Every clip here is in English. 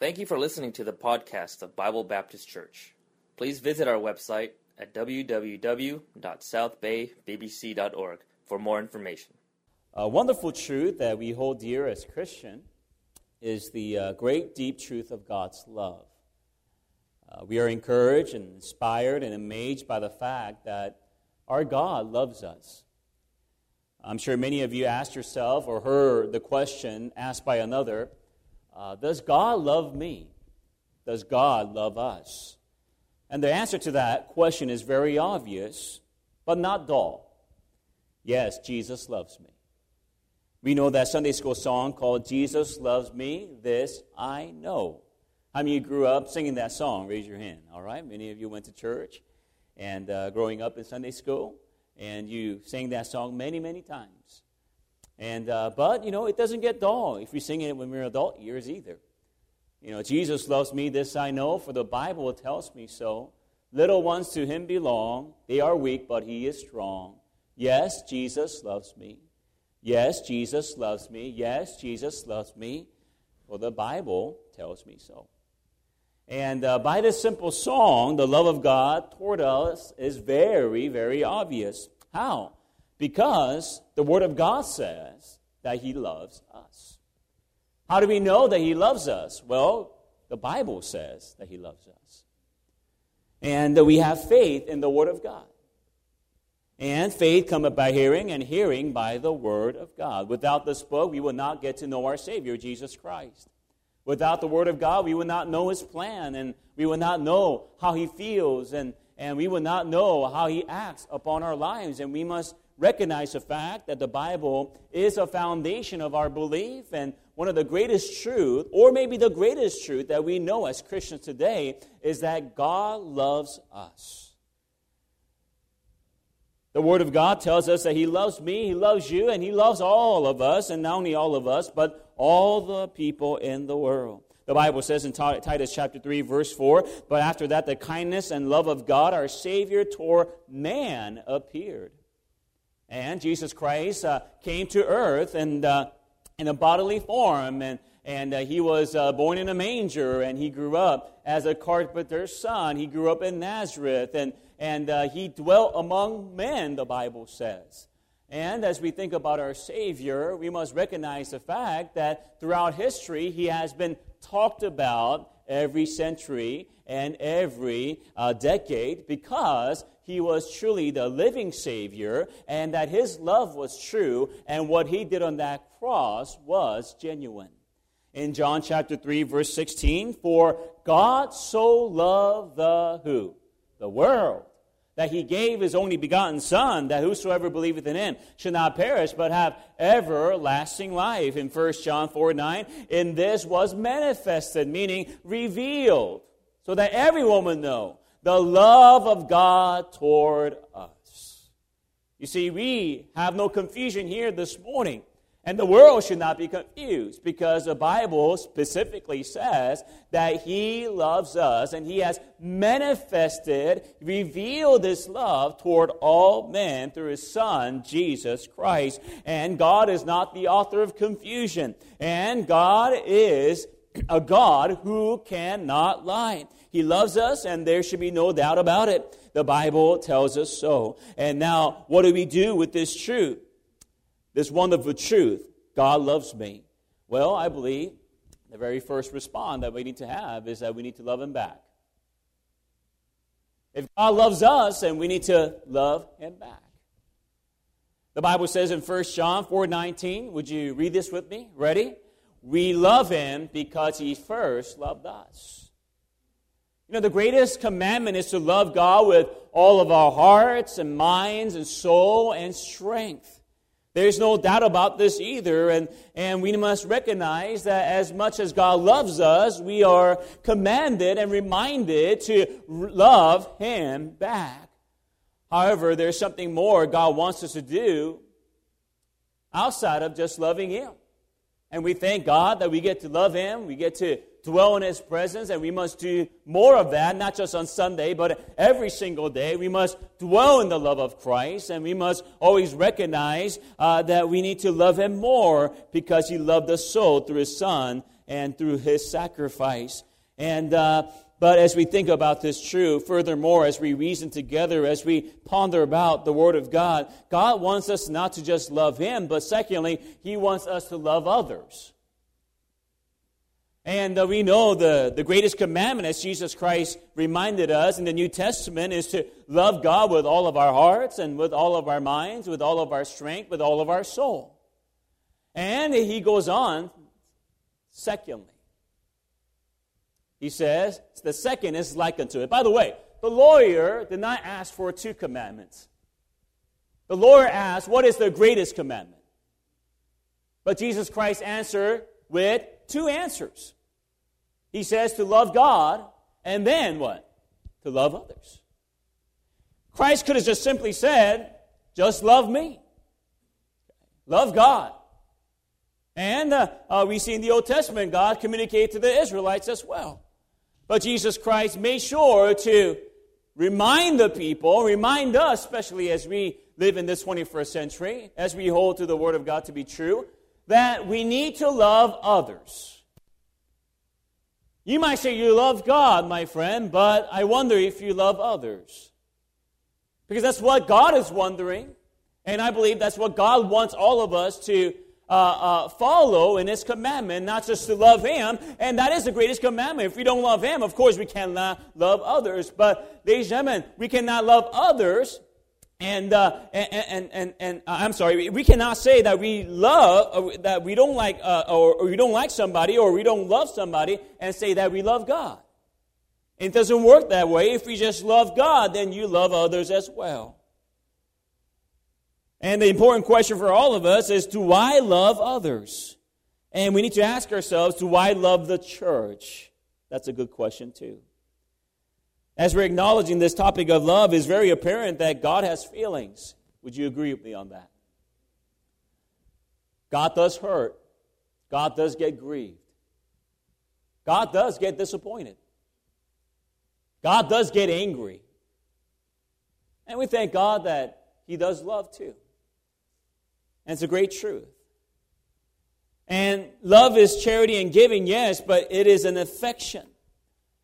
Thank you for listening to the podcast of Bible Baptist Church. Please visit our website at www.southbaybbc.org for more information. A wonderful truth that we hold dear as Christian is the uh, great deep truth of God's love. Uh, we are encouraged and inspired and amazed by the fact that our God loves us. I'm sure many of you asked yourself or heard the question asked by another uh, Does God love me? Does God love us? And the answer to that question is very obvious, but not dull. Yes, Jesus loves me. We know that Sunday school song called Jesus Loves Me, This I Know. How many grew up singing that song? Raise your hand. All right. Many of you went to church and uh, growing up in Sunday school, and you sang that song many, many times. And uh, but you know it doesn't get dull if you're singing it when we're adult years either. You know Jesus loves me, this I know, for the Bible tells me so. Little ones to Him belong; they are weak, but He is strong. Yes, Jesus loves me. Yes, Jesus loves me. Yes, Jesus loves me. For the Bible tells me so. And uh, by this simple song, the love of God toward us is very, very obvious. How? Because the Word of God says that He loves us. How do we know that He loves us? Well, the Bible says that He loves us. And that we have faith in the Word of God. And faith cometh by hearing, and hearing by the Word of God. Without this book, we will not get to know our Savior, Jesus Christ. Without the Word of God, we would not know His plan, and we would not know how He feels, and, and we would not know how He acts upon our lives. And we must recognize the fact that the Bible is a foundation of our belief and one of the greatest truth, or maybe the greatest truth that we know as Christians today, is that God loves us. The Word of God tells us that He loves me, He loves you, and He loves all of us, and not only all of us, but all the people in the world. The Bible says in Titus chapter 3, verse 4, but after that, the kindness and love of God, our Savior, toward man appeared. And Jesus Christ uh, came to earth and, uh, in a bodily form, and, and uh, he was uh, born in a manger, and he grew up as a carpenter's son. He grew up in Nazareth, and, and uh, he dwelt among men, the Bible says. And as we think about our Savior, we must recognize the fact that throughout history, he has been talked about every century and every uh, decade because he was truly the living Savior and that his love was true and what he did on that cross was genuine. In John chapter 3, verse 16, for God so loved the who? The world that he gave his only begotten Son, that whosoever believeth in him should not perish, but have everlasting life. In 1 John 4 9, in this was manifested, meaning revealed, so that everyone would know the love of God toward us. You see, we have no confusion here this morning. And the world should not be confused because the Bible specifically says that He loves us and He has manifested, revealed this love toward all men through His Son, Jesus Christ. And God is not the author of confusion. And God is a God who cannot lie. He loves us, and there should be no doubt about it. The Bible tells us so. And now, what do we do with this truth? this wonderful truth God loves me. Well, I believe the very first response that we need to have is that we need to love Him back. If God loves us, then we need to love Him back. The Bible says in 1 John 4 19, would you read this with me? Ready? We love Him because He first loved us. You know, the greatest commandment is to love God with all of our hearts and minds and soul and strength. There's no doubt about this either, and, and we must recognize that as much as God loves us, we are commanded and reminded to love Him back. However, there's something more God wants us to do outside of just loving Him. And we thank God that we get to love Him, we get to dwell in His presence, and we must do more of that, not just on Sunday, but every single day. We must dwell in the love of Christ, and we must always recognize uh, that we need to love Him more because He loved us so through His Son, and through his sacrifice. And, uh, but as we think about this truth, furthermore, as we reason together, as we ponder about the Word of God, God wants us not to just love Him, but secondly, He wants us to love others. And uh, we know the, the greatest commandment, as Jesus Christ reminded us in the New Testament, is to love God with all of our hearts and with all of our minds, with all of our strength, with all of our soul. And he goes on, secondly, he says, the second is like unto it. By the way, the lawyer did not ask for two commandments. The lawyer asked, What is the greatest commandment? But Jesus Christ answered with two answers. He says to love God, and then what? To love others. Christ could have just simply said, just love me. Love God. And uh, uh, we see in the Old Testament, God communicated to the Israelites as well. But Jesus Christ made sure to remind the people, remind us, especially as we live in this 21st century, as we hold to the Word of God to be true, that we need to love others. You might say you love God, my friend, but I wonder if you love others. Because that's what God is wondering. And I believe that's what God wants all of us to uh, uh, follow in His commandment, not just to love Him. And that is the greatest commandment. If we don't love Him, of course, we cannot love others. But, ladies and gentlemen, we cannot love others and, uh, and, and, and, and uh, I'm sorry, we cannot say that we love, uh, that we don't like, uh, or, or we don't like somebody, or we don't love somebody, and say that we love God. It doesn't work that way. If we just love God, then you love others as well. And the important question for all of us is do I love others? And we need to ask ourselves do I love the church? That's a good question, too. As we're acknowledging this topic of love, it's very apparent that God has feelings. Would you agree with me on that? God does hurt. God does get grieved. God does get disappointed. God does get angry. And we thank God that He does love too. And it's a great truth. And love is charity and giving, yes, but it is an affection.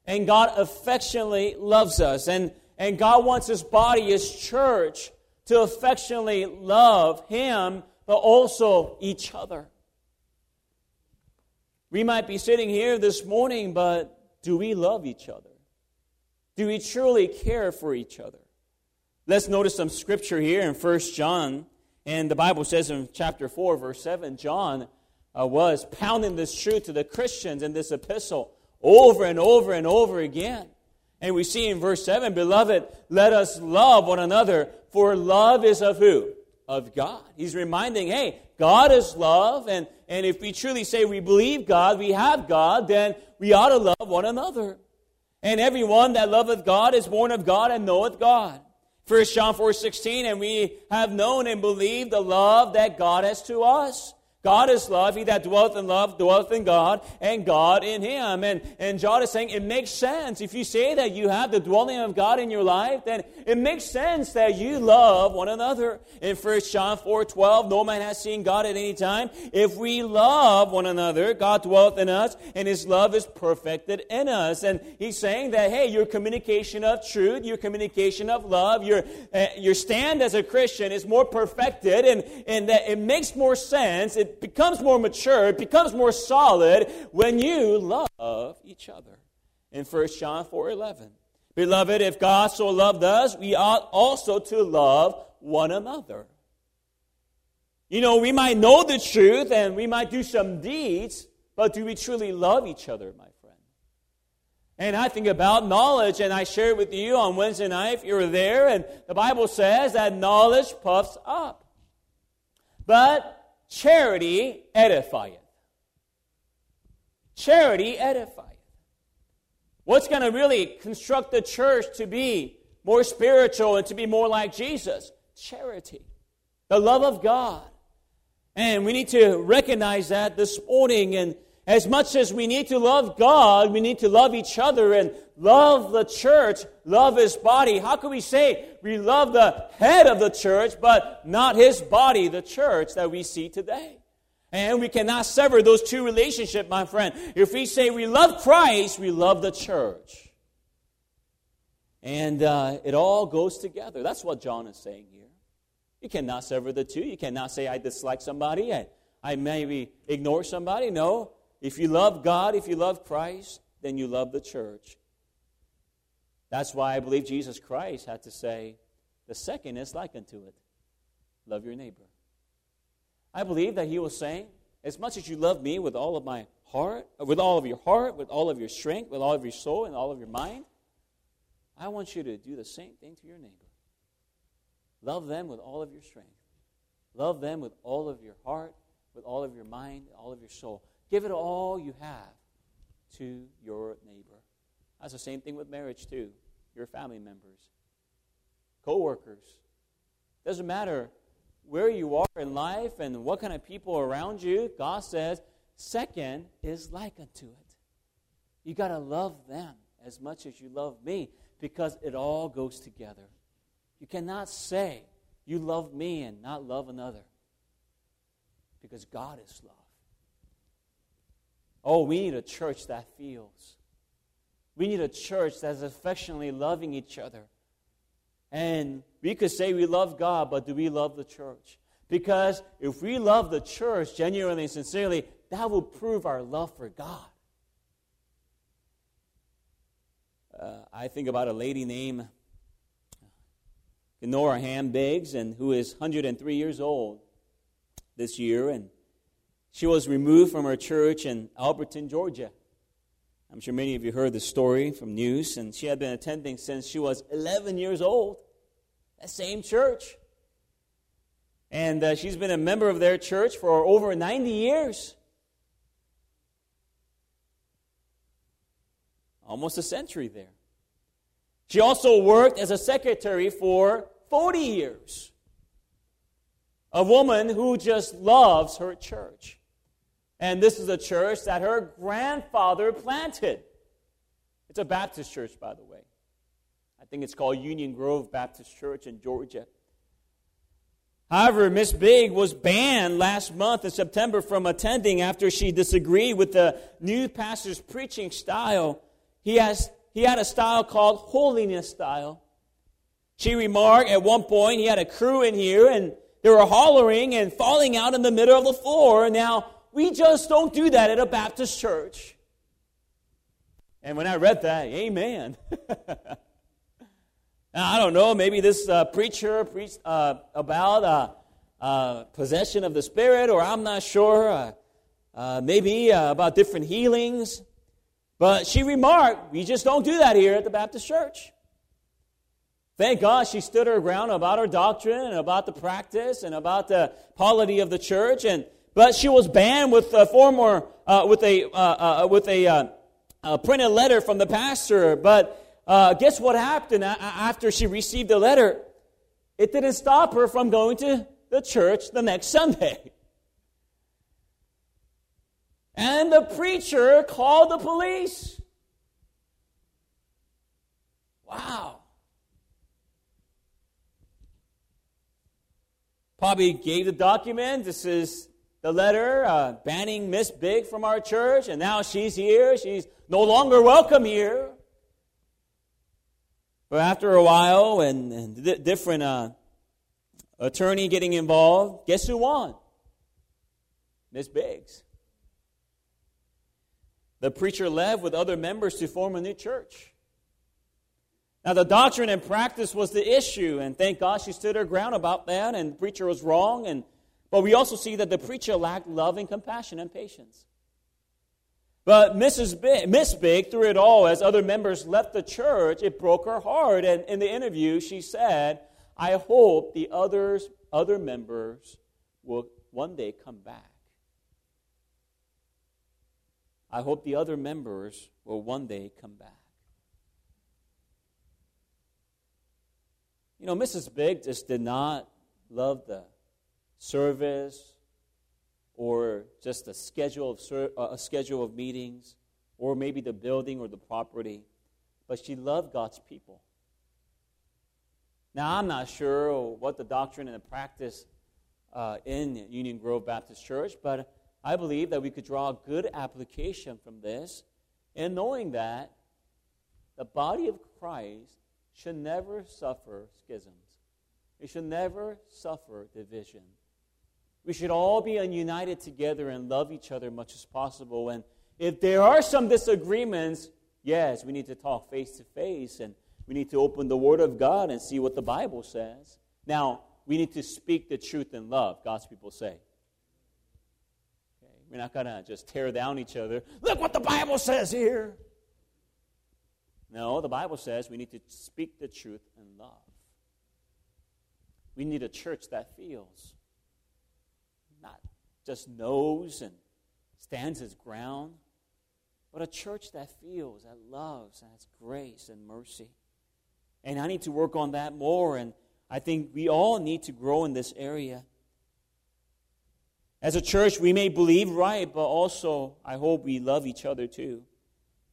And God affectionately loves us. And, and God wants His body, His church, to affectionately love Him, but also each other. We might be sitting here this morning, but do we love each other? Do we truly care for each other? Let's notice some scripture here in 1 John. And the Bible says in chapter 4, verse 7, John uh, was pounding this truth to the Christians in this epistle over and over and over again. And we see in verse 7, Beloved, let us love one another, for love is of who? Of God. He's reminding, hey, God is love, and, and if we truly say we believe God, we have God, then we ought to love one another. And everyone that loveth God is born of God and knoweth God. 1 John 4 16, and we have known and believed the love that God has to us. God is love. He that dwelleth in love dwelleth in God, and God in him. And, and John is saying it makes sense. If you say that you have the dwelling of God in your life, then it makes sense that you love one another. In 1 John 4 12, no man has seen God at any time. If we love one another, God dwelleth in us, and his love is perfected in us. And he's saying that, hey, your communication of truth, your communication of love, your, uh, your stand as a Christian is more perfected, and, and that it makes more sense. It becomes more mature, it becomes more solid when you love each other. In 1 John 4 11. Beloved, if God so loved us, we ought also to love one another. You know, we might know the truth and we might do some deeds, but do we truly love each other, my friend? And I think about knowledge, and I share it with you on Wednesday night if you're there, and the Bible says that knowledge puffs up. But charity edifieth. Charity edifieth. What's going to really construct the church to be more spiritual and to be more like Jesus? Charity. The love of God. And we need to recognize that this morning and as much as we need to love God, we need to love each other and love the church, love his body. How can we say we love the head of the church, but not his body, the church that we see today? And we cannot sever those two relationships, my friend. If we say we love Christ, we love the church. And uh, it all goes together. That's what John is saying here. You cannot sever the two. You cannot say, I dislike somebody, I, I maybe ignore somebody. No. If you love God, if you love Christ, then you love the church. That's why I believe Jesus Christ had to say, the second is like unto it love your neighbor. I believe that he was saying, as much as you love me with all of my heart, with all of your heart, with all of your strength, with all of your soul, and all of your mind, I want you to do the same thing to your neighbor. Love them with all of your strength. Love them with all of your heart, with all of your mind, all of your soul. Give it all you have to your neighbor. That's the same thing with marriage, too. Your family members, co workers. Doesn't matter where you are in life and what kind of people around you, God says, second is like unto it. You got to love them as much as you love me because it all goes together. You cannot say you love me and not love another because God is love. Oh, we need a church that feels. We need a church that's affectionately loving each other. And we could say we love God, but do we love the church? Because if we love the church genuinely and sincerely, that will prove our love for God. Uh, I think about a lady named Nora Ham Biggs, and who is 103 years old this year, and she was removed from her church in Elberton, Georgia. I'm sure many of you heard the story from news, and she had been attending since she was 11 years old. That same church. And uh, she's been a member of their church for over 90 years. Almost a century there. She also worked as a secretary for 40 years. A woman who just loves her church. And this is a church that her grandfather planted. It's a Baptist church, by the way. I think it's called Union Grove Baptist Church in Georgia. However, Miss Big was banned last month in September from attending after she disagreed with the new pastor's preaching style. He, has, he had a style called holiness style. She remarked at one point he had a crew in here and they were hollering and falling out in the middle of the floor. Now, we just don't do that at a Baptist church. And when I read that, amen. now, I don't know, maybe this uh, preacher preached uh, about uh, uh possession of the Spirit, or I'm not sure, uh, uh, maybe about different healings. But she remarked, we just don't do that here at the Baptist church. Thank God she stood her ground about her doctrine and about the practice and about the polity of the church. And but she was banned with a former uh, with a uh, uh, with a, uh, a, printed letter from the pastor. But uh, guess what happened after she received the letter? It didn't stop her from going to the church the next Sunday. And the preacher called the police. Wow. Probably gave the document. This is the letter uh, banning Miss Big from our church, and now she's here. She's no longer welcome here. But after a while, and, and different uh, attorney getting involved, guess who won? Miss Biggs. The preacher left with other members to form a new church. Now, the doctrine and practice was the issue, and thank God she stood her ground about that, and the preacher was wrong, and but we also see that the preacher lacked love and compassion and patience. But Mrs. Big, Miss Big, through it all, as other members left the church, it broke her heart. And in the interview, she said, I hope the others, other members will one day come back. I hope the other members will one day come back. You know, Mrs. Big just did not love the service or just a schedule of, uh, a schedule of meetings or maybe the building or the property, but she loved God's people. Now, I'm not sure what the doctrine and the practice uh, in Union Grove Baptist Church, but I believe that we could draw a good application from this in knowing that the body of Christ should never suffer schisms. It should never suffer division. We should all be united together and love each other much as possible. And if there are some disagreements, yes, we need to talk face to face and we need to open the Word of God and see what the Bible says. Now, we need to speak the truth in love, God's people say. Okay, we're not going to just tear down each other. Look what the Bible says here. No, the Bible says we need to speak the truth in love. We need a church that feels, just knows and stands his ground, but a church that feels, that loves, and has grace and mercy. And I need to work on that more, and I think we all need to grow in this area. As a church, we may believe right, but also I hope we love each other too.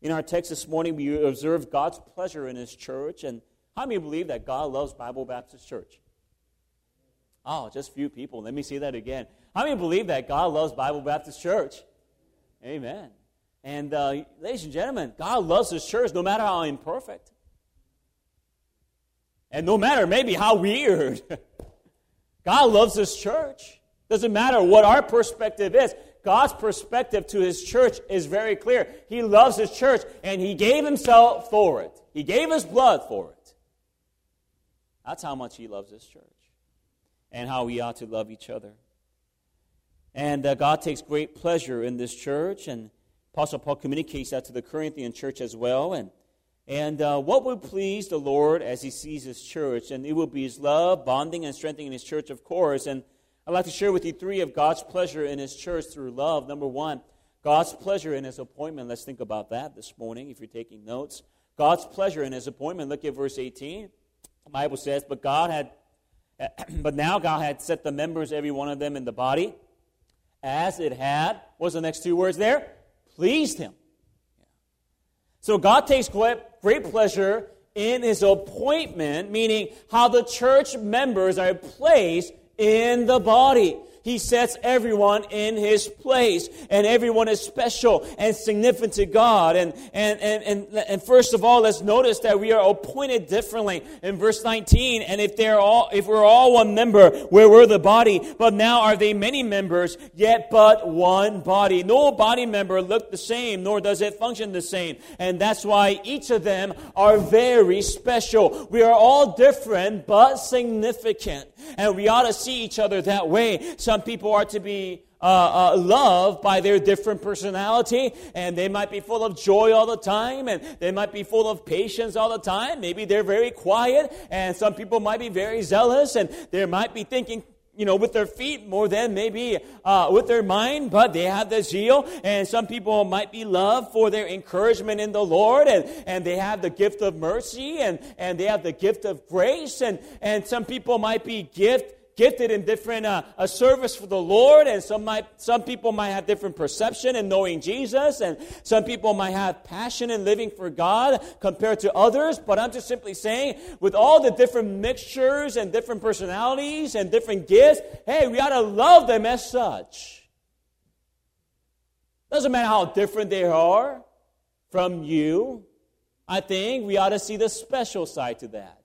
In our text this morning, we observe God's pleasure in His church. And how many believe that God loves Bible Baptist Church? Oh, just few people. Let me say that again. How many believe that God loves Bible Baptist Church? Amen. And uh, ladies and gentlemen, God loves His church no matter how imperfect. And no matter maybe how weird. God loves His church. Doesn't matter what our perspective is. God's perspective to his church is very clear. He loves his church and he gave himself for it. He gave his blood for it. That's how much he loves his church and how we ought to love each other. And uh, God takes great pleasure in this church, and Apostle Paul communicates that to the Corinthian church as well. And, and uh, what would please the Lord as he sees his church? And it will be his love, bonding, and strengthening his church, of course. And I'd like to share with you three of God's pleasure in His church through love. Number one, God's pleasure in His appointment. Let's think about that this morning if you're taking notes. God's pleasure in His appointment. Look at verse 18. The Bible says, But God had, but now God had set the members, every one of them, in the body, as it had. What's the next two words there? Pleased Him. So God takes great pleasure in His appointment, meaning how the church members are placed in the body. He sets everyone in his place, and everyone is special and significant to God. And, and, and, and, and first of all, let's notice that we are appointed differently in verse 19. And if they're all, if we're all one member, where we're the body, but now are they many members, yet but one body. No body member look the same, nor does it function the same. And that's why each of them are very special. We are all different, but significant. And we ought to see each other that way. Some people are to be uh, uh, loved by their different personality, and they might be full of joy all the time, and they might be full of patience all the time. Maybe they're very quiet, and some people might be very zealous, and they might be thinking you know, with their feet more than maybe uh, with their mind, but they have the zeal. And some people might be loved for their encouragement in the Lord, and, and they have the gift of mercy, and, and they have the gift of grace. And, and some people might be gift gifted in different uh, a service for the Lord, and some might some people might have different perception in knowing Jesus, and some people might have passion in living for God compared to others. But I'm just simply saying, with all the different mixtures and different personalities and different gifts, hey, we ought to love them as such. Doesn't matter how different they are from you. I think we ought to see the special side to that.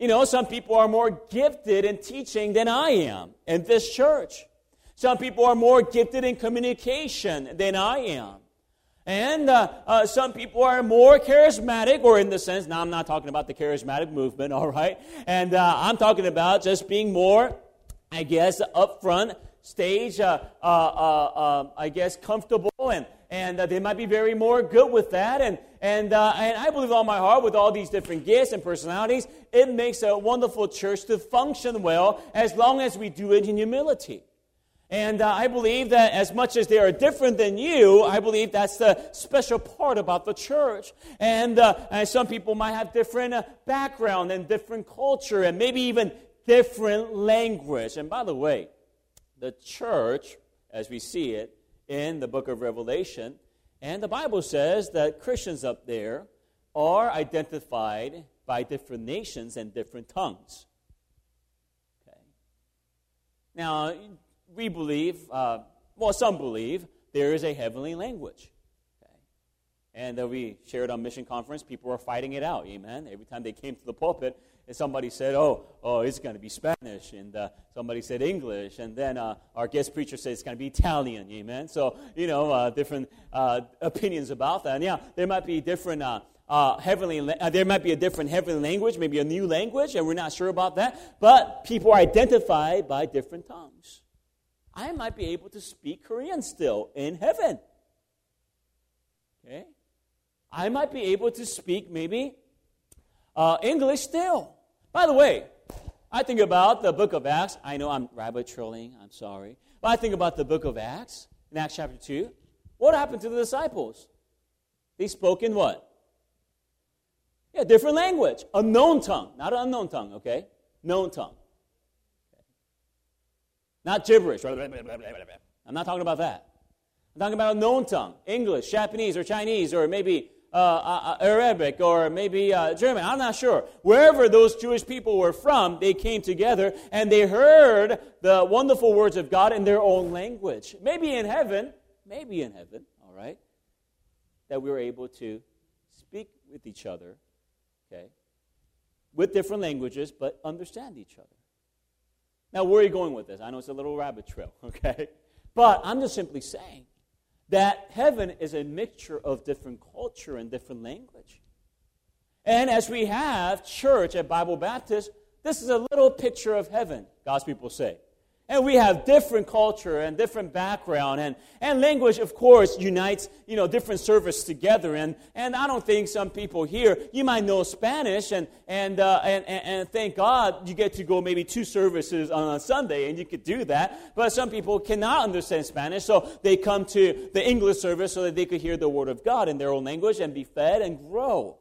You know, some people are more gifted in teaching than I am in this church. Some people are more gifted in communication than I am. And uh, uh, some people are more charismatic, or in the sense, now I'm not talking about the charismatic movement, all right? And uh, I'm talking about just being more, I guess, upfront, stage, uh, uh, uh, I guess, comfortable and and uh, they might be very more good with that. And, and, uh, and I believe all my heart, with all these different gifts and personalities, it makes a wonderful church to function well as long as we do it in humility. And uh, I believe that as much as they are different than you, I believe that's the special part about the church. And, uh, and some people might have different uh, background and different culture and maybe even different language. And by the way, the church, as we see it, in the book of Revelation. And the Bible says that Christians up there are identified by different nations and different tongues. Okay. Now, we believe, uh, well, some believe there is a heavenly language. And uh, we shared on mission conference, people were fighting it out, amen. Every time they came to the pulpit, and somebody said, "Oh, oh, it's going to be Spanish," and uh, somebody said English, and then uh, our guest preacher said it's going to be Italian. Amen. So you know, uh, different uh, opinions about that. And yeah, there might be different. Uh, heavenly, there might be a different heavenly language, maybe a new language, and we're not sure about that. But people are identified by different tongues. I might be able to speak Korean still in heaven. Okay, I might be able to speak maybe uh, English still. By the way, I think about the book of Acts. I know I'm rabbit trolling, I'm sorry. But I think about the book of Acts, in Acts chapter 2. What happened to the disciples? They spoke in what? Yeah, different language. A known tongue. Not an unknown tongue, okay? Known tongue. Not gibberish. I'm not talking about that. I'm talking about a known tongue. English, Japanese, or Chinese, or maybe uh, uh, uh, Arabic or maybe uh, German. I'm not sure. Wherever those Jewish people were from, they came together and they heard the wonderful words of God in their own language. Maybe in heaven, maybe in heaven, all right, that we were able to speak with each other, okay, with different languages, but understand each other. Now, where are you going with this? I know it's a little rabbit trail, okay? But I'm just simply saying that heaven is a mixture of different culture and different language. And as we have church at Bible Baptist, this is a little picture of heaven, God's people say. And we have different culture and different background. And, and language, of course, unites, you know, different service together. And, and I don't think some people here, you might know Spanish, and, and, uh, and, and, thank God you get to go maybe two services on a Sunday, and you could do that. But some people cannot understand Spanish, so they come to the English service so that they could hear the Word of God in their own language and be fed and grow.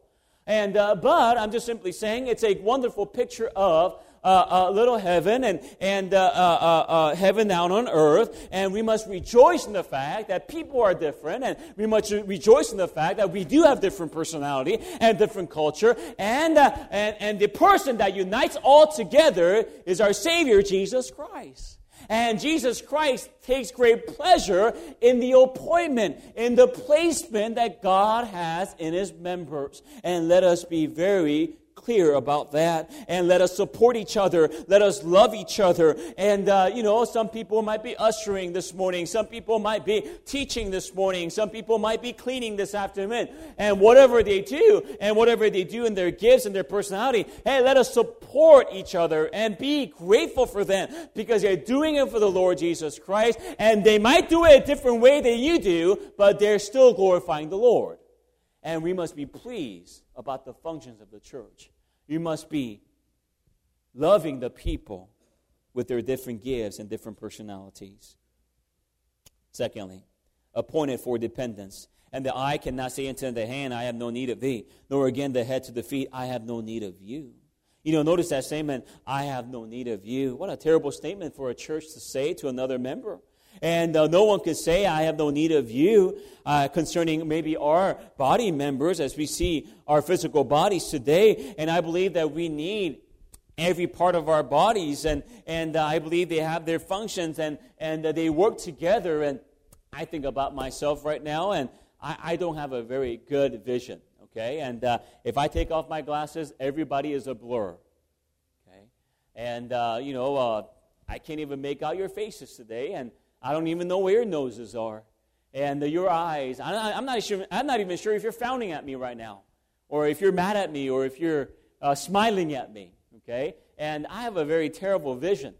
And, uh, but I'm just simply saying it's a wonderful picture of uh, uh, little heaven and, and uh, heaven down on earth. And we must rejoice in the fact that people are different. And we must rejoice in the fact that we do have different personality and different culture. And, and, and the person that unites all together is our Savior, Jesus Christ. And Jesus Christ takes great pleasure in the appointment, in the placement that God has in his members. And let us be very clear about that. And let us support each other. Let us love each other. And, uh, you know, some people might be ushering this morning. Some people might be teaching this morning. Some people might be cleaning this afternoon. And whatever they do, and whatever they do in their gifts and their personality, hey, let us support each other and be grateful for them because they're doing it for the Lord Jesus Christ. And they might do it a different way than you do, but they're still glorifying the Lord. And we must be pleased about the functions of the church. You must be loving the people with their different gifts and different personalities. Secondly, appointed for dependence. And the eye cannot say unto the hand, I have no need of thee, nor again the head to the feet, I have no need of you. You know, notice that statement, I have no need of you. What a terrible statement for a church to say to another member. And uh, no one can say, I have no need of you, uh, concerning maybe our body members as we see our physical bodies today. And I believe that we need every part of our bodies, and, and uh, I believe they have their functions and, and uh, they work together. And I think about myself right now, and I, I don't have a very good vision, okay? And uh, if I take off my glasses, everybody is a blur, okay? And, uh, you know, I can't even make out your faces today, and I don't even know where noses are. And the, your eyes. I, am not sure, I'm not even sure if you're frowning at me right now, or if you're mad at me, or if you're uh, smiling at me. Okay? And I have a very terrible vision.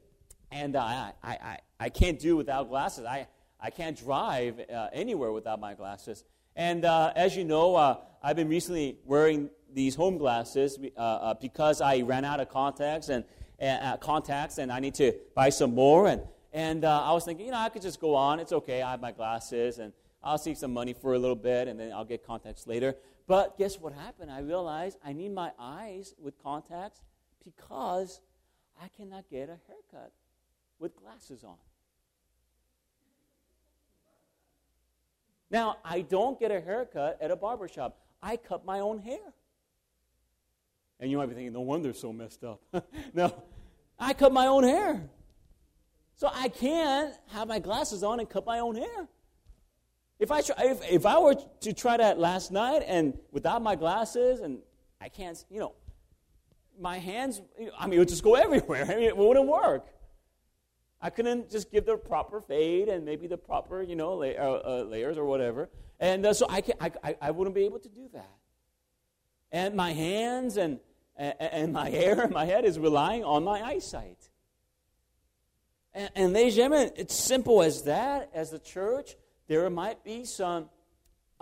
And I, I, I, can't do without glasses. I, I can't drive uh, anywhere without my glasses. And uh, as you know, uh, I've been recently wearing these home glasses uh, because I ran out of contacts and, and contacts, and I need to buy some more. And and uh, I was thinking, you know, I could just go on. It's okay. I have my glasses, and I'll save some money for a little bit, and then I'll get contacts later. But guess what happened? I realized I need my eyes with contacts because I cannot get a haircut with glasses on. Now, I don't get a haircut at a barber shop. I cut my own hair. And you might be thinking, no wonder so messed up. no, I cut my own hair. So I can't have my glasses on and cut my own hair. If I, try, if, if I were to try that last night and without my glasses and I can't, you know, my hands, I mean, it would just go everywhere. I mean, it wouldn't work. I couldn't just give the proper fade and maybe the proper, you know, uh, uh, layers or whatever. And uh, so I, can, I, I wouldn't be able to do that. And my hands and, and, and my hair and my head is relying on my eyesight. And, and ladies and gentlemen, it's simple as that. As the church, there might be some,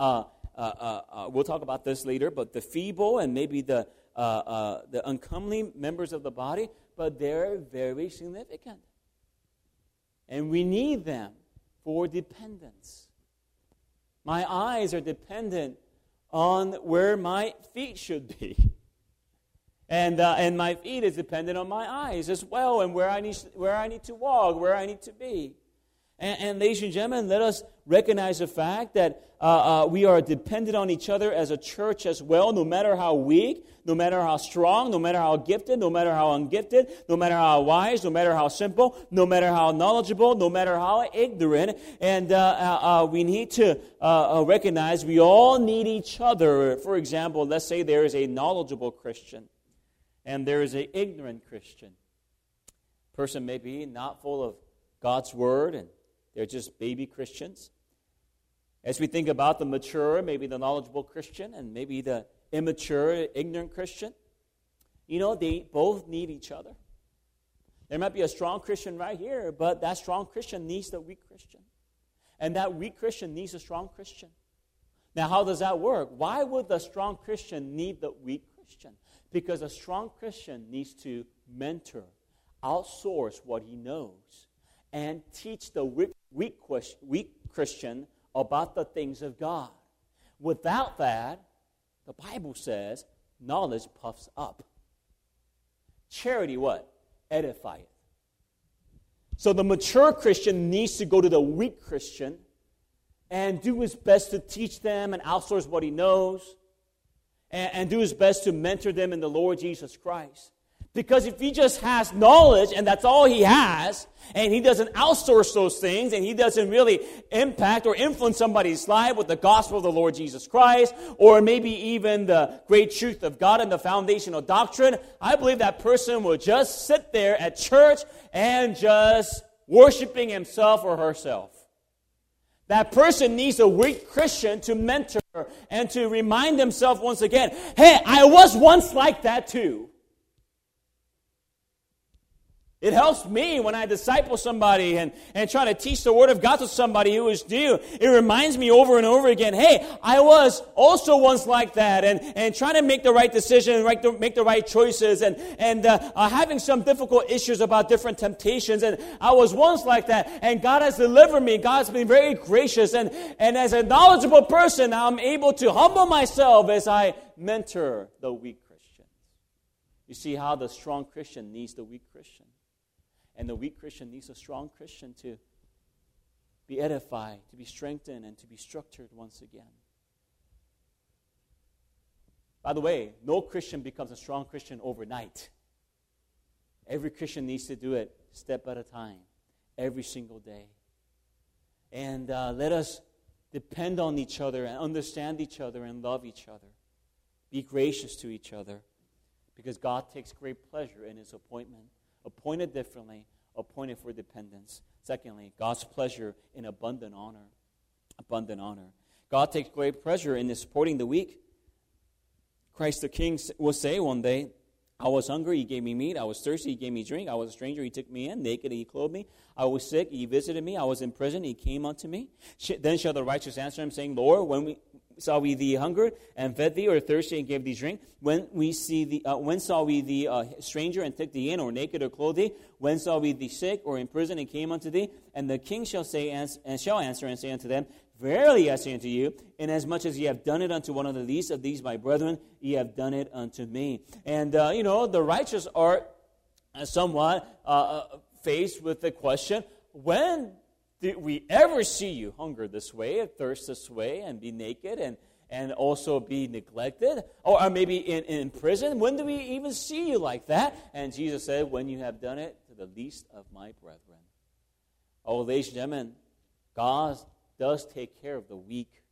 uh, uh, uh, uh we'll talk about this later, but the feeble and maybe the, uh, uh, the uncomely members of the body, but they're very significant. And we need them for dependence. My eyes are dependent on where my feet should be. And, uh, and my feet is dependent on my eyes as well, and where I need, where I need to walk, where I need to be. And, and ladies and gentlemen, let us recognize the fact that uh, uh, we are dependent on each other as a church as well, no matter how weak, no matter how strong, no matter how gifted, no matter how ungifted, no matter how wise, no matter how simple, no matter how knowledgeable, no matter how ignorant. And uh, uh, uh we need to uh, recognize we all need each other. For example, let's say there is a knowledgeable Christian and there is an ignorant Christian. Person may be not full of God's word and they're just baby Christians. As we think about the mature, maybe the knowledgeable Christian, and maybe the immature, ignorant Christian, you know, they both need each other. There might be a strong Christian right here, but that strong Christian needs the weak Christian. And that weak Christian needs a strong Christian. Now, how does that work? Why would the strong Christian need the weak Christian? Because a strong Christian needs to mentor, outsource what he knows, and teach the weak, weak, Christian about the things of God. Without that, the Bible says knowledge puffs up. Charity what? Edifieth. So the mature Christian needs to go to the weak Christian and do his best to teach them and outsource what he knows and, and do his best to mentor them in the Lord Jesus Christ. Because if he just has knowledge and that's all he has, and he doesn't outsource those things, and he doesn't really impact or influence somebody's life with the gospel of the Lord Jesus Christ, or maybe even the great truth of God and the foundational doctrine, I believe that person will just sit there at church and just worshiping himself or herself. That person needs a weak Christian to mentor and to remind himself once again hey, I was once like that too. It helps me when I disciple somebody and, and try to teach the Word of God to somebody who is new. It reminds me over and over again, hey, I was also once like that and, and trying to make the right decision, right, to make the right choices and, and uh, uh, having some difficult issues about different temptations. And I was once like that and God has delivered me. God's been very gracious. And, and as a knowledgeable person, I'm able to humble myself as I mentor the weak Christian. You see how the strong Christian needs the weak Christian. And the weak Christian needs a strong Christian to be edified, to be strengthened, and to be structured once again. By the way, no Christian becomes a strong Christian overnight. Every Christian needs to do it step at a time, every single day. And uh, let us depend on each other and understand each other and love each other. Be gracious to each other because God takes great pleasure in his appointment appointed differently, appointed for dependence. Secondly, God's pleasure in abundant honor. Abundant honor. God takes great pleasure in supporting the weak. Christ the King will say one day, I was hungry, he gave me meat. I was thirsty, he gave me drink. I was a stranger, he took me in. Naked, he clothed me. I was sick, he visited me. I was in prison, he came unto me. Then shall the righteous answer him, saying, Lord, when we, saw we thee hungered and fed thee, or thirsty and gave thee drink? When we see the, uh, when saw we thee uh, stranger and took thee in, or naked or clothed thee? When saw we thee sick or in prison and came unto thee? And the king shall say and shall answer and say unto them, Verily I say unto you, inasmuch as ye have done it unto one of the least of these my brethren, ye have done it unto me. And uh, you know the righteous are somewhat uh, uh, faced with the question: When did we ever see you hunger this way, and thirst this way, and be naked and, and also be neglected? Or, or maybe in, in prison? When do we even see you like that? And Jesus said, When you have done it to the least of my brethren. Oh, ladies and gentlemen, God does take care of the weak.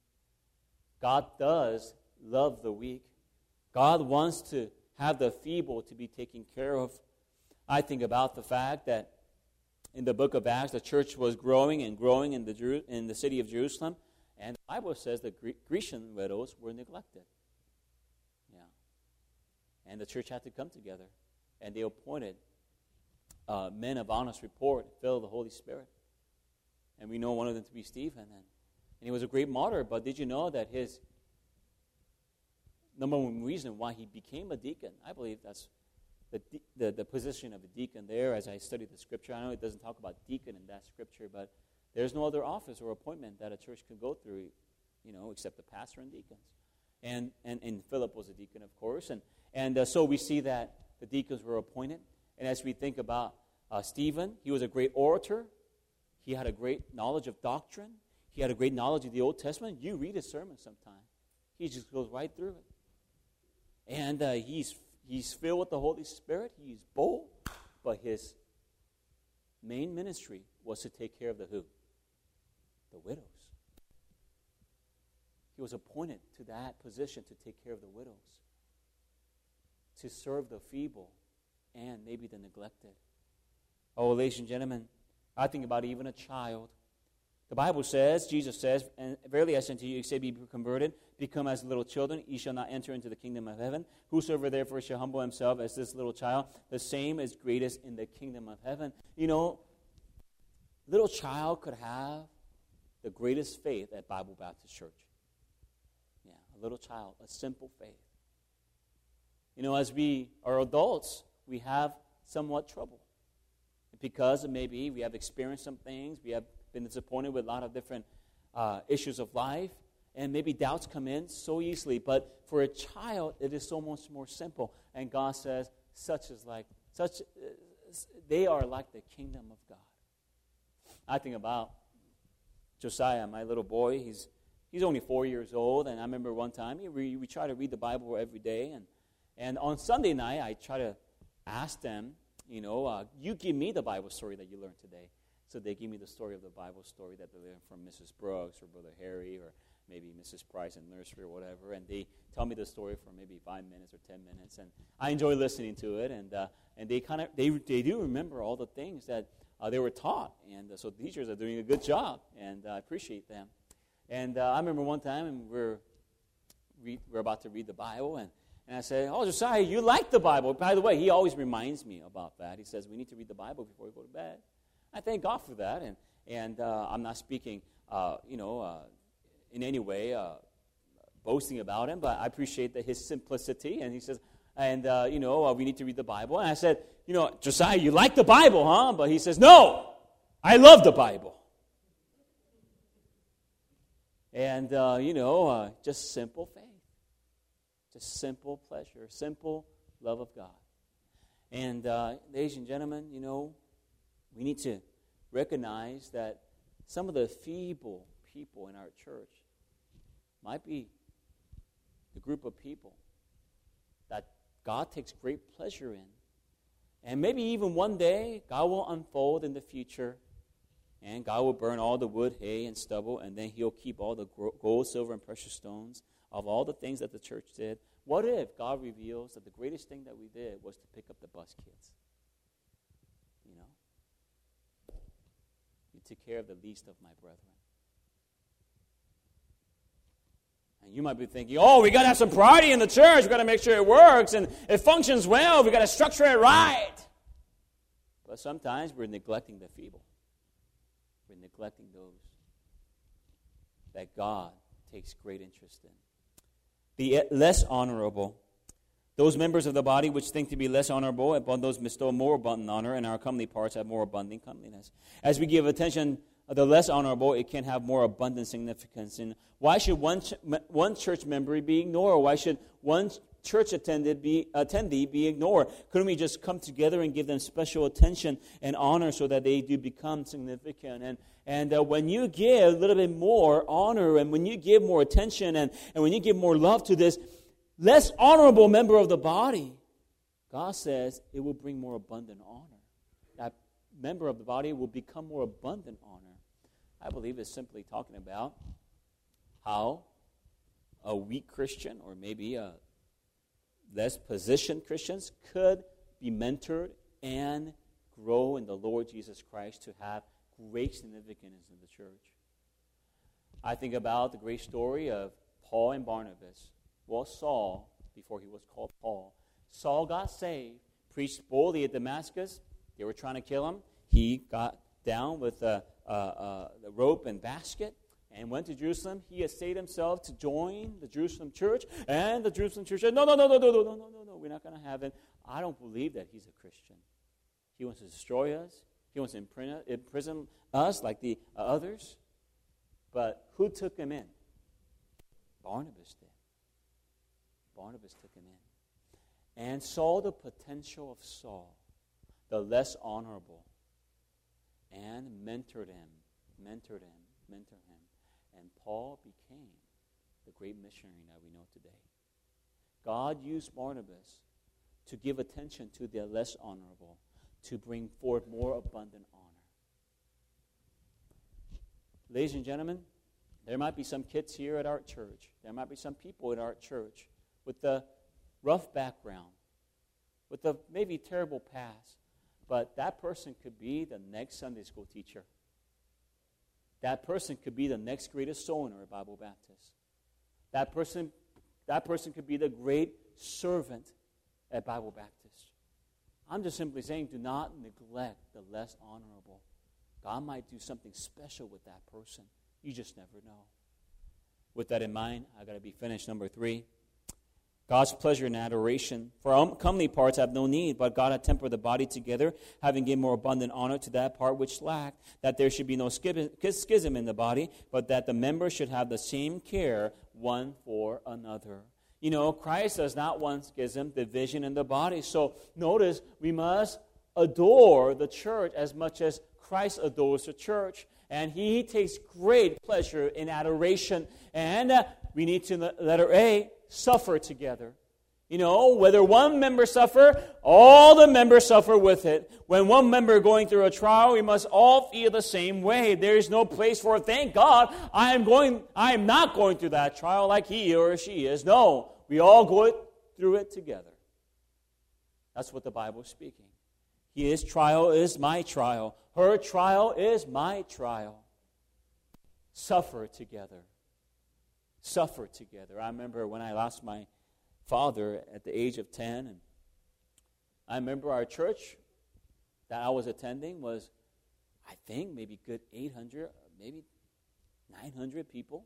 God does love the weak. God wants to have the feeble to be taken care of. I think about the fact that in the book of Acts, the church was growing and growing in the, in the city of Jerusalem, and the Bible says the Grecian widows were neglected. Yeah. And the church had to come together, and they appointed uh, men of honest report, filled with the Holy Spirit. And we know one of them to be Stephen. And, and he was a great martyr, but did you know that his number one reason why he became a deacon, I believe that's the, the, the position of a deacon there as I studied the scripture. I know it doesn't talk about deacon in that scripture, but there's no other office or appointment that a church can go through, you know, except the pastor and deacons. And, and, and Philip was a deacon, of course. And, and uh, so we see that the deacons were appointed. And as we think about uh, Stephen, he was a great orator. He had a great knowledge of doctrine. He had a great knowledge of the Old Testament. You read his sermon sometime, he just goes right through it. And uh, he's, he's filled with the Holy Spirit. He's bold. But his main ministry was to take care of the who? The widows. He was appointed to that position to take care of the widows, to serve the feeble and maybe the neglected. Oh, ladies and gentlemen, I think about even a child. The Bible says, Jesus says, and verily I say to you, except be converted, become as little children, ye shall not enter into the kingdom of heaven. Whosoever therefore shall humble himself as this little child, the same is greatest in the kingdom of heaven. You know, little child could have the greatest faith at Bible Baptist Church. Yeah, a little child, a simple faith. You know, as we are adults, we have somewhat trouble because maybe we have experienced some things, we have been disappointed with a lot of different uh, issues of life, and maybe doubts come in so easily. But for a child, it is so much more simple. And God says, such is like such, uh, they are like the kingdom of God. I think about Josiah, my little boy. He's he's only four years old, and I remember one time we, we try to read the Bible every day, and and on Sunday night I try to ask them you know, uh, you give me the Bible story that you learned today. So they give me the story of the Bible story that they learned from Mrs. Brooks or Brother Harry or maybe Mrs. Price in nursery or whatever. And they tell me the story for maybe five minutes or ten minutes. And I enjoy listening to it. And, uh, and they kind of, they, they do remember all the things that uh, they were taught. And uh, so teachers are doing a good job. And I appreciate them. And uh, I remember one time and we're, read, we're about to read the Bible and and I say, Oh, Josiah, you like the Bible. By the way, he always reminds me about that. He says, We need to read the Bible before we go to bed. I thank God for that. And, and uh, I'm not speaking, uh, you know, uh, in any way uh, boasting about him, but I appreciate that his simplicity. And he says, and, uh, you know, we need to read the Bible. And I said, You know, Josiah, you like the Bible, huh? But he says, No, I love the Bible. And, you know, just simple faith. Just simple pleasure, simple love of God. And, ladies and gentlemen, you know, we need to recognize that some of the feeble people in our church might be the group of people that God takes great pleasure in. And maybe even one day, God will unfold in the future, and God will burn all the wood, hay, and stubble, and then He'll keep all the gold, silver, and precious stones of all the things that the church did, what if God reveals that the greatest thing that we did was to pick up the bus kids? You know? You took care of the least of my brethren. And you might be thinking, oh, we got to have some priority in the church. we got to make sure it works and it functions well. we got to structure it right. But sometimes we're neglecting the feeble. We're neglecting those that God takes great interest in The less honorable. Those members of the body which think to be less honorable, upon those bestow more abundant honor, and our comely parts have more abundant comeliness. As we give attention to the less honorable, it can have more abundant significance. And why should one, ch- one church member be ignored? Why should one church attended be, attendee be ignored? Couldn't we just come together and give them special attention and honor so that they do become significant? And, and uh, when you give a little bit more honor and when you give more attention and, and when you give more love to this less honorable member of the body, God says it will bring more abundant honor. That member of the body will become more abundant honor. I believe it's simply talking about how a weak Christian or maybe a less positioned Christians could be mentored and grow in the Lord Jesus Christ to have great significance in the church. I think about the great story of Paul and Barnabas. Well, Saul, before he was called Paul, Saul got saved, preached boldly at Damascus. They were trying to kill him. He got down with a, a, a, a rope and basket and went to Jerusalem. He essayed himself to join the Jerusalem church, and the Jerusalem church said, No, no, no, no, no, no, no, no, no, no, we're not going to have it. I don't believe that he's a Christian. He wants to destroy us, he wants to imprison us like the others. But who took him in? Barnabas did. Barnabas took him in and saw the potential of Saul, the less honorable, and mentored him, mentored him, mentored him. And Paul became the great missionary that we know today. God used Barnabas to give attention to the less honorable, to bring forth more abundant honor. Ladies and gentlemen, there might be some kids here at our church. There might be some people in our church with the rough background, with the maybe terrible past. But that person could be the next Sunday school teacher. That person could be the next greatest soul winner at Bible Baptist. That person, that person could be the great servant at Bible Baptist. I'm just simply saying do not neglect the less honorable. God might do something special with that person. You just never know. With that in mind, I've got to be finished. Number three. God's pleasure and adoration. For comely parts have no need, but God hath tempered the body together, having given more abundant honor to that part which lacked, that there should be no schism in the body, but that the members should have the same care one for another. You know, Christ does not want schism, division in the body. So notice, we must adore the church as much as Christ adores the church. And he takes great pleasure in adoration. And uh, we need to, letter A, suffer together. You know, whether one member suffer, all the members suffer with it. When one member going through a trial, we must all feel the same way. There is no place for thank God I am going I am not going through that trial like he or she is. No, we all go through it together. That's what the Bible is speaking. His trial is my trial. Her trial is my trial. Suffer together suffer together. I remember when I lost my father at the age of 10, and I remember our church that I was attending was, I think, maybe good 800, maybe 900 people.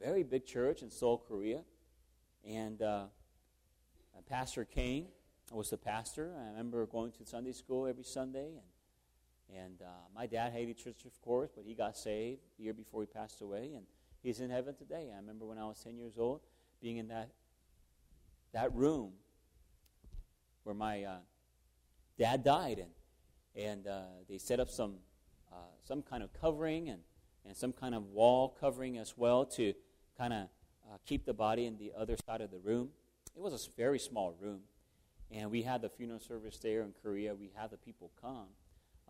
Very big church in Seoul, Korea. And uh, Pastor Kane was the pastor. I remember going to Sunday school every Sunday. And, and uh, my dad hated church, of course, but he got saved the year before he passed away. And He's in heaven today. I remember when I was 10 years old being in that, that room where my uh, dad died. And, and uh, they set up some, uh, some kind of covering and, and some kind of wall covering as well to kind of uh, keep the body in the other side of the room. It was a very small room. And we had the funeral service there in Korea. We had the people come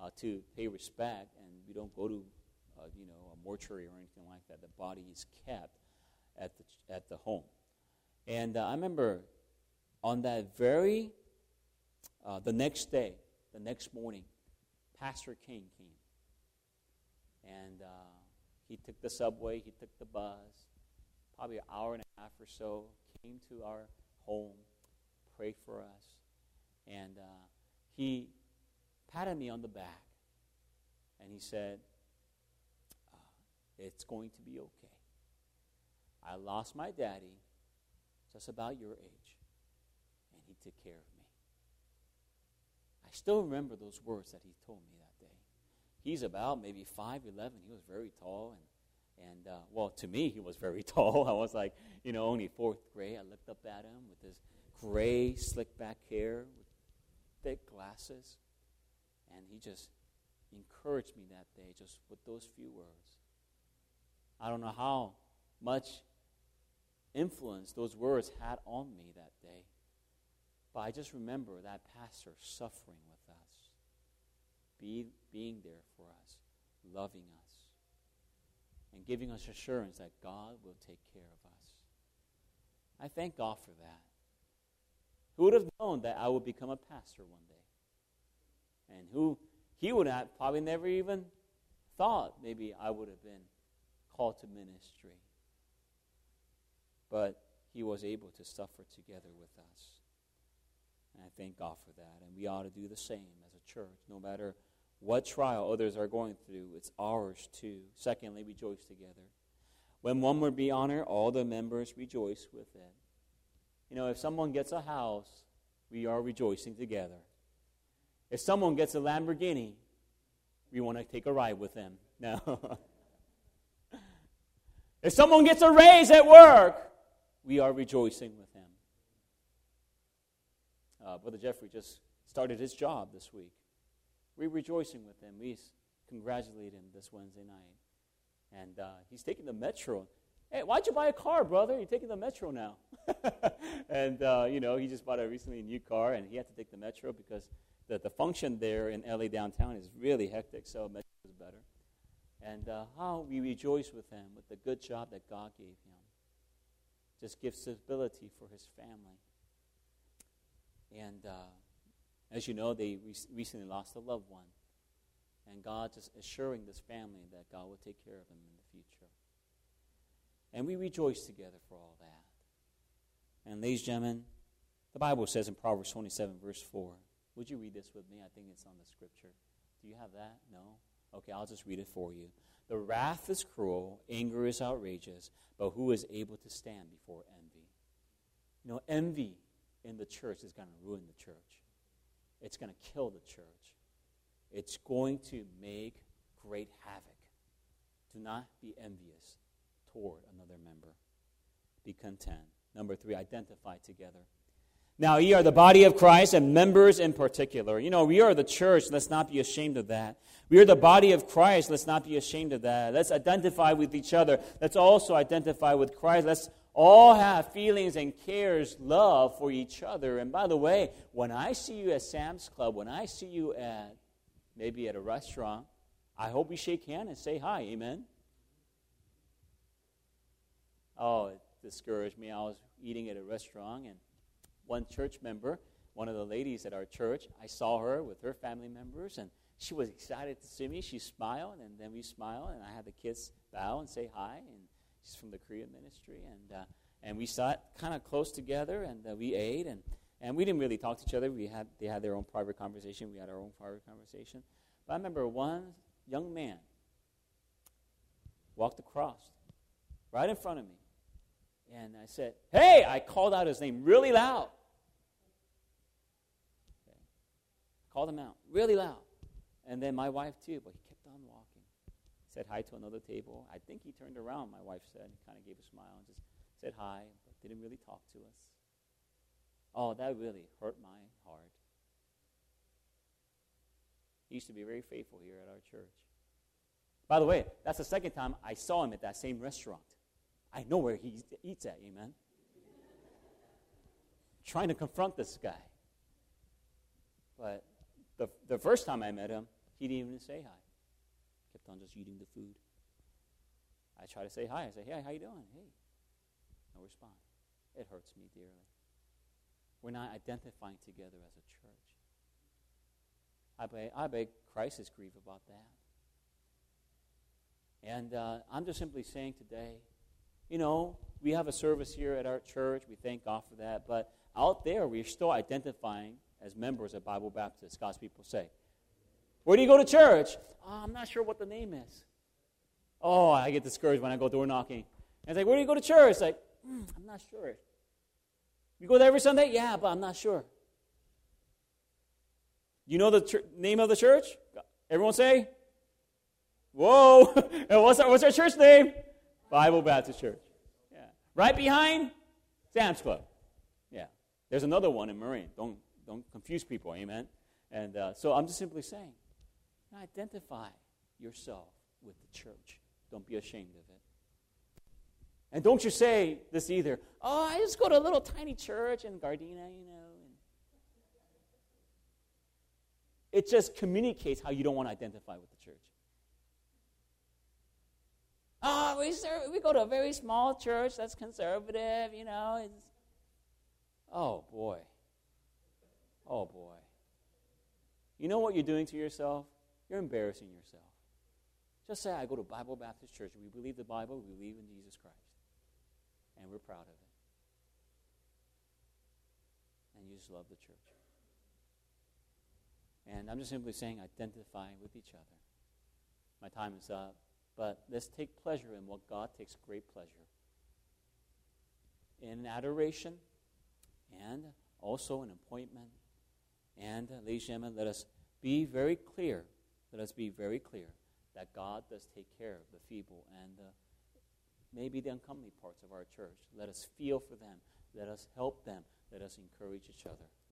uh, to pay respect, and we don't go to uh, you know, a mortuary or anything like that. The body is kept at the, at the home. And uh, I remember on that very, uh, the next day, the next morning, Pastor King came. And uh, he took the subway, he took the bus, probably an hour and a half or so, came to our home, prayed for us. And uh, he patted me on the back. And he said, it's going to be okay. I lost my daddy just about your age, and he took care of me. I still remember those words that he told me that day. He's about maybe 5'11. He was very tall, and, and uh, well, to me, he was very tall. I was like, you know, only fourth grade. I looked up at him with his gray, slick back hair, with thick glasses, and he just encouraged me that day just with those few words. I don't know how much influence those words had on me that day. But I just remember that pastor suffering with us be, being there for us, loving us, and giving us assurance that God will take care of us. I thank God for that. Who would have known that I would become a pastor one day? And who he would have probably never even thought maybe I would have been called to ministry. But he was able to suffer together with us. And I thank God for that. And we ought to do the same as a church, no matter what trial others are going through, it's ours too. Secondly, rejoice together. When one would be honored, all the members rejoice with it. You know, if someone gets a house, we are rejoicing together. If someone gets a Lamborghini, we want to take a ride with them. No. If someone gets a raise at work, we are rejoicing with him. Uh, Brother Jeffrey just started his job this week. We're rejoicing with him. We congratulate him this Wednesday night. And uh, he's taking the metro. Hey, why'd you buy a car, brother? You're taking the metro now. and, uh, you know, he just bought a recently new car, and he had to take the metro because the, the function there in LA downtown is really hectic, so metro. And uh, how we rejoice with him with the good job that God gave him. Just gives stability for his family. And uh, as you know, they re- recently lost a loved one. And God just assuring this family that God will take care of them in the future. And we rejoice together for all that. And ladies and gentlemen, the Bible says in Proverbs 27, verse 4. Would you read this with me? I think it's on the scripture. Do you have that? No? Okay, I'll just read it for you. The wrath is cruel, anger is outrageous, but who is able to stand before envy? You know, envy in the church is going to ruin the church. It's going to kill the church. It's going to make great havoc. Do not be envious toward another member. Be content. Number three, identify together. Now, ye are the body of Christ and members in particular. You know, we are the church. Let's not be ashamed of that. We are the body of Christ. Let's not be ashamed of that. Let's identify with each other. Let's also identify with Christ. Let's all have feelings and cares, love for each other. And by the way, when I see you at Sam's Club, when I see you at maybe at a restaurant, I hope we shake hands and say hi. Amen. Oh, it discouraged me. I was eating at a restaurant, and one church member, one of the ladies at our church, I saw her with her family members, and she was excited to see me. She smiled, and then we smiled, and I had the kids bow and say hi. And She's from the Korean ministry, and uh, and we sat kind of close together, and uh, we ate, and and we didn't really talk to each other. We had they had their own private conversation. We had our own private conversation. But I remember one young man walked across right in front of me, and I said, "Hey!" I called out his name really loud. Okay. Called him out really loud, and then my wife too. But he kept on walking said hi to another table. I think he turned around, my wife said, kind of gave a smile and just said hi, but didn't really talk to us. Oh, that really hurt my heart. He used to be very faithful here at our church. By the way, that's the second time I saw him at that same restaurant. I know where he eats at, amen? Trying to confront this guy. But the, the first time I met him, he didn't even say hi kept on just eating the food. I try to say hi. I say, hey, how you doing? Hey. No response. It hurts me dearly. We're not identifying together as a church. I beg, I beg crisis grieve about that. And uh, I'm just simply saying today, you know, we have a service here at our church. We thank God for that. But out there, we're still identifying as members of Bible Baptist, God's people say. Where do you go to church? Oh, I'm not sure what the name is. Oh, I get discouraged when I go door knocking. And it's like, where do you go to church? It's like, mm, I'm not sure. You go there every Sunday? Yeah, but I'm not sure. You know the ch- name of the church? Everyone say? Whoa! what's, our, what's our church name? Bible Baptist Church. Yeah. Right behind Sam's Club. Yeah. There's another one in Marine. Don't, don't confuse people, amen? And uh, so I'm just simply saying Identify yourself with the church. Don't be ashamed of it. And don't you say this either. Oh, I just go to a little tiny church in Gardena, you know. it just communicates how you don't want to identify with the church. Oh, we, serve, we go to a very small church that's conservative, you know. It's, oh, boy. Oh, boy. You know what you're doing to yourself? You're embarrassing yourself. Just say, I go to Bible Baptist Church. We believe the Bible, we believe in Jesus Christ. And we're proud of it. And you just love the church. And I'm just simply saying, identify with each other. My time is up. But let's take pleasure in what God takes great pleasure in adoration and also in appointment. And, ladies and gentlemen, let us be very clear. Let us be very clear that God does take care of the feeble and uh, maybe the uncomely parts of our church. Let us feel for them. Let us help them. Let us encourage each other.